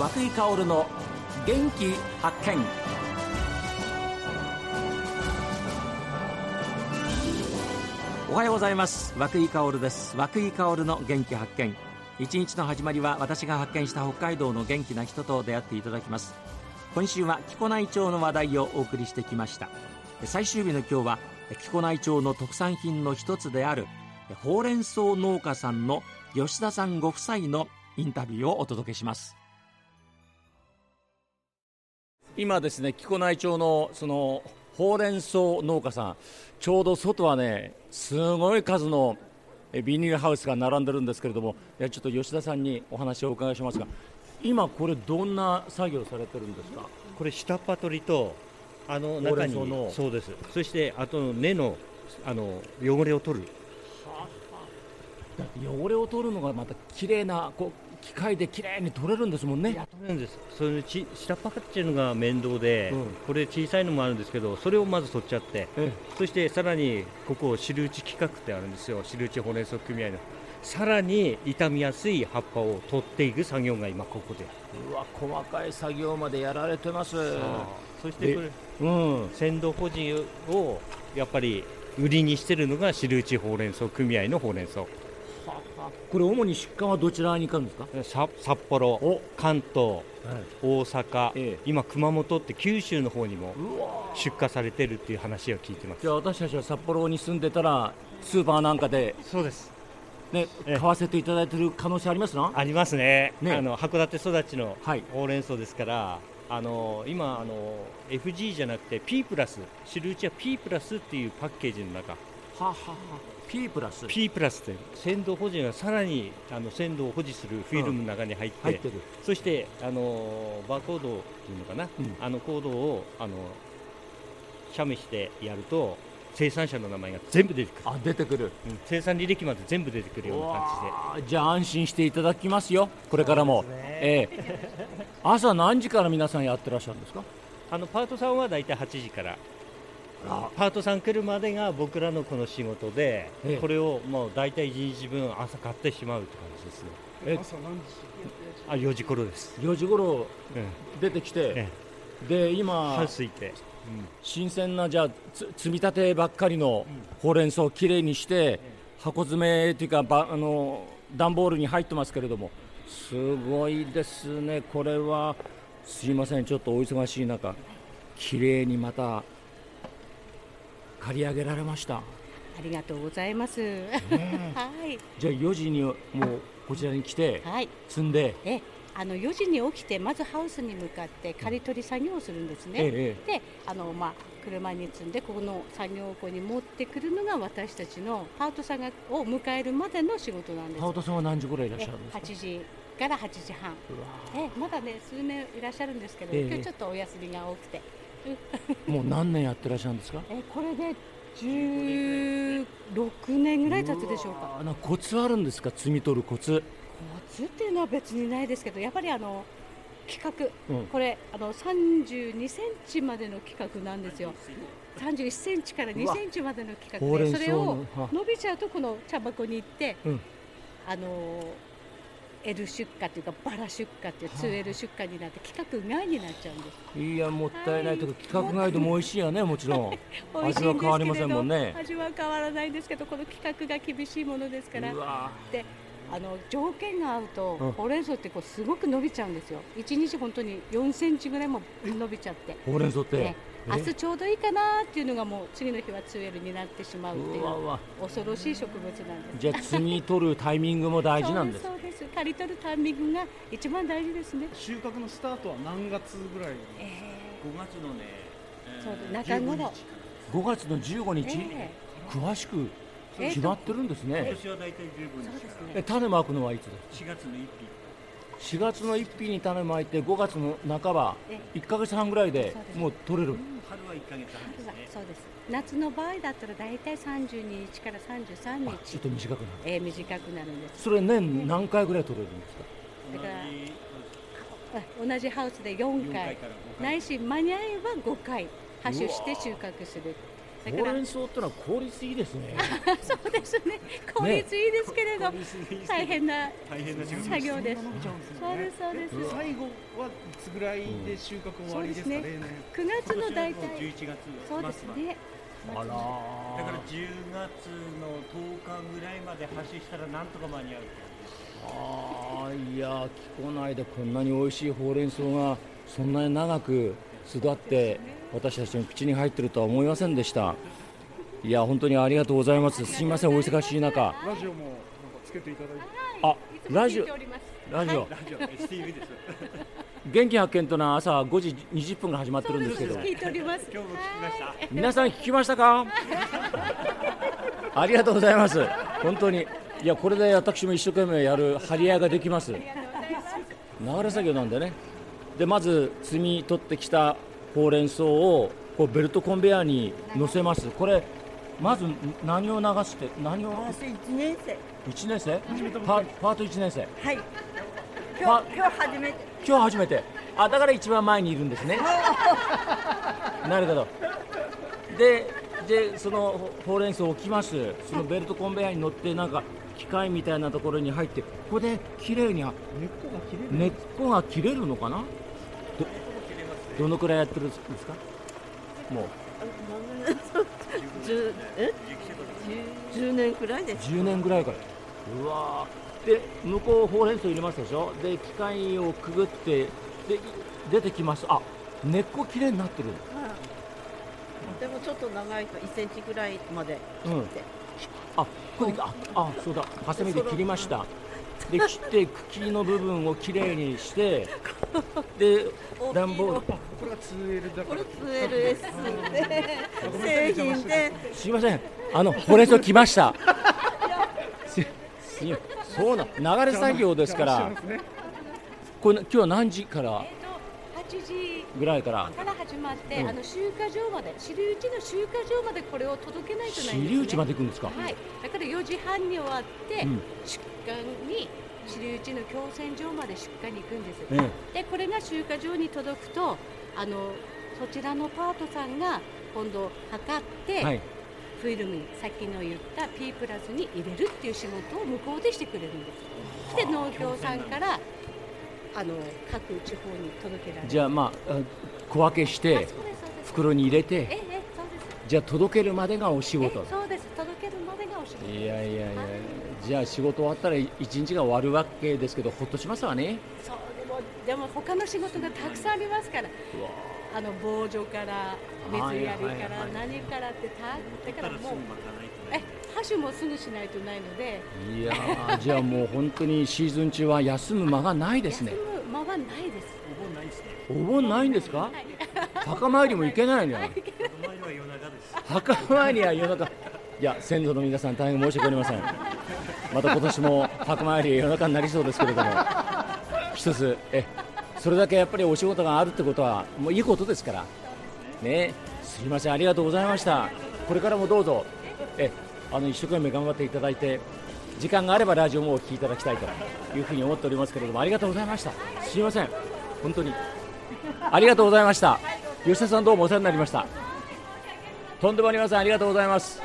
和井薫の元気発見。おはようございます。和井薫です。和久井薫の元気発見。一日の始まりは私が発見した北海道の元気な人と出会っていただきます。今週は木古内町の話題をお送りしてきました。最終日の今日は木古内町の特産品の一つであるほうれん草農家さんの吉田さんご夫妻のインタビューをお届けします。今ですね木古内町のそのほうれん草農家さんちょうど外はねすごい数のビニールハウスが並んでるんですけれどもいやちょっと吉田さんにお話をお伺いしますが今これどんな作業されてるんですか？これ下っ端取りとあの中にそうです。そしてあと根のあの汚れを取る。汚れを取るのがまた綺麗なこう機械で綺麗に取れるんですもんね。取れるんです。それち下っ端っていうのが面倒で、うん、これ小さいのもあるんですけど、それをまず取っちゃって、そしてさらにここ汁打ち企画ってあるんですよ。汁打ちほうれん草組合の。さらに傷みやすい葉っぱを取っていく作業が今ここで。うわ細かい作業までやられてます。そしてこれ、うん、鮮度保持をやっぱり売りにしてるのが汁打ちほうれん草組合のほうれん草。これ主に出荷はどちらに行くんですか？札幌関東、はい、大阪、ええ、今熊本って九州の方にも出荷されてるっていう話を聞いてます。じゃあ私たちは札幌に住んでたらスーパーなんかでそうです。ね、買わせていただいてる可能性ありますな？ありますね。ね。あの函館育ちのほうれん草ですから、はい、あの今あの FG じゃなくて P プラス汁打ちは P プラスっていうパッケージの中ははは。P プラス。P プラスって鮮度保持がさらにあの鮮度を保持するフィルムの中に入ってうん、ってそしてあのバーコードっていうのかな、うん、あのコードをあの写メしてやると生産者の名前が全部出てくる。あ出てくる、うん、生産履歴まで全部出てくるような感じでじゃあ安心していただきますよ。これからも、ね、ええ、朝何時から皆さんやってらっしゃるんですか？あのパートさんは大体8時からパートさん来るまでが僕らのこの仕事で、ええ、これをもう大体1日分朝買ってしまうって感じですね。え朝何時あ4時頃です。4時頃出てきて、えで今ハウスいて、うん、新鮮なじゃあ積み立てばっかりのほうれん草をきれいにして、箱詰めというかばあの段ボールに入ってますけれどもすごいですね。これはすいません。ちょっとお忙しい中きれいにまた借り上げられました。ありがとうございます、ね、はい。じゃあ4時にもうこちらに来て、はい、積んで。えあの4時に起きてまずハウスに向かって刈り取り作業をするんですね、ええ、であの、まあ、車に積んでここの作業庫に持ってくるのが私たちのパートさんがを迎えるまでの仕事なんです。パートさんは何時ぐらいいらっしゃるんですか？8時から8時半。えまだね数名いらっしゃるんですけど、え、今日ちょっとお休みが多くて もう何年やってらっしゃるんですか？えこれで16年ぐらい経つでしょうか。あコツあるんですか？摘み取るコツ。コツっていうのは別にないですけどやっぱりあの企画、うん、これあの32センチまでの企画なんですよ。31センチから2センチまでの企画でそれを伸びちゃうとこの茶箱に行って、うん、あの L 出荷というかバラ出荷っていう 2L 出荷になって規格外になっちゃうんです。いやもったいないとか規格外でも美味しいよねもちろん。味は変わりませんもんね。味は変わらないんですけどこの規格が厳しいものですから。であの条件が合うと、うん、ほうれん草ってこうすごく伸びちゃうんですよ。1日本当に4センチぐらいも伸びちゃって。ほうれん草って、ね明日ちょうどいいかなっていうのがもう次の日は 2L になってしまうっていう恐ろしい植物なんです。じゃあ摘み取るタイミングも大事なんです。そうです。刈り取るタイミングが一番大事ですね。収穫のスタートは何月ぐらい、えー、5月のね、えー、そう中頃。5月の15日、えー、詳しく決まってるんですね、今年は大体15日え種まくのはいつです4月の1日4月の1日に種まいて5月の半ば1か月半ぐらいでもう取れる、春は1か月半ですね。そうです。夏の場合だったら大体32日から33日。ちょっと短くなる。えー、短くなるんです。それ年何回ぐらい取れるんですか？だから同じハウスで4回。ないし間に合えば5回播種して収穫するほうれん草ってのは効率いいですね。そうですね。効率いいですけれど、大変な作業です。そうですそうです。最後はいつぐらいで収穫終わりですか？ね。九月の大体。十一月。そうですね。あらだから10月の10日ぐらいまで発したらなんとか間に合うああいや木古内でこんなに美味しいほうれん草がそんなに長く育って私たちの口に入ってるとは思いませんでした。いや本当にありがとうございます。すみませんお忙しい中。ラジオもつけていただいて。あラジオ。ラジオ、元気発見というのは朝5時20分が始まってるんですけど。皆さん聞きましたか？ありがとうございます。本当に。いやこれで私も一生懸命やる張り合いができます。流れ作業なんでねでまず摘み取ってきたほうれん草をこうベルトコンベヤーに乗せます。これまず何を流して何を1年生。1年生？パパート1年生。はい。今日今日初めて。今日初めて。あだから一番前にいるんですね。なるほど。ででそのほうれん草を置きます。そのベルトコンベヤーに乗ってなんか機械みたいなところに入ってここで綺麗に根っこが切れる。根っこが切れるのかな？どどのくらいやってるんですか？もう。10え？10年くらいです10年ぐらいから。うわで向こうほうれん草入れますでしょ？で機械をくぐってで出てきますあ根っこきれいになってる、でもちょっと長いと1センチぐらいまで切って、うん。あこれああそうだ。ハサミで切りましたで切って茎の部分をきれいにしてで段ボール。これが 2L だこれ 2LS で製品です。いません。あのこれぞ来ました。すそうな流れ作業ですから。これ今日は何時から？8時ぐらいから。から始まって、うん、あの集荷場まで私流地の集荷場までこれを届けないとないんです、ね、私流地まで行くんですか？はい。だから4時半に終わって、うん、出荷に私流地の共選場まで出荷に行くんです、でこれが集荷場に届くとあのそちらのパートさんが今度測って、はい。フィルムにさっきの言った P プラスに入れるっていう仕事を向こうでしてくれるんです。で農協さんからあの各地方に届けられる。じゃあまあ小分けして袋に入れてじゃあ届けるまでがお仕事。そうです。届けるまでがお仕事。いやいやいやじゃあ仕事終わったら一日が終わるわけですけどほっとしますわね。そうでもでも他の仕事がたくさんありますから。あの防除から水やりから何からってただからもうえ箸もすぐしないとないので。いやじゃあもう本当にシーズン中は休む間がないですね。休む間はないです。お盆ないですね。お盆ないんですか、はい、墓参りも行けないのよ。墓参りは夜中いや先祖の皆さん大変申し訳ありません。また今年も墓参り夜中になりそうですけれども。一つえそれだけやっぱりお仕事があるってことはもういいことですから。ね。すみません。ありがとうございました。これからもどうぞ。えあの一生懸命頑張っていただいて時間があればラジオもお聴きいただきたいというふうに思っておりますけれどもありがとうございました。すみません。本当に。ありがとうございました。吉田さんどうもお世話になりました。とんでもありません。ありがとうございます。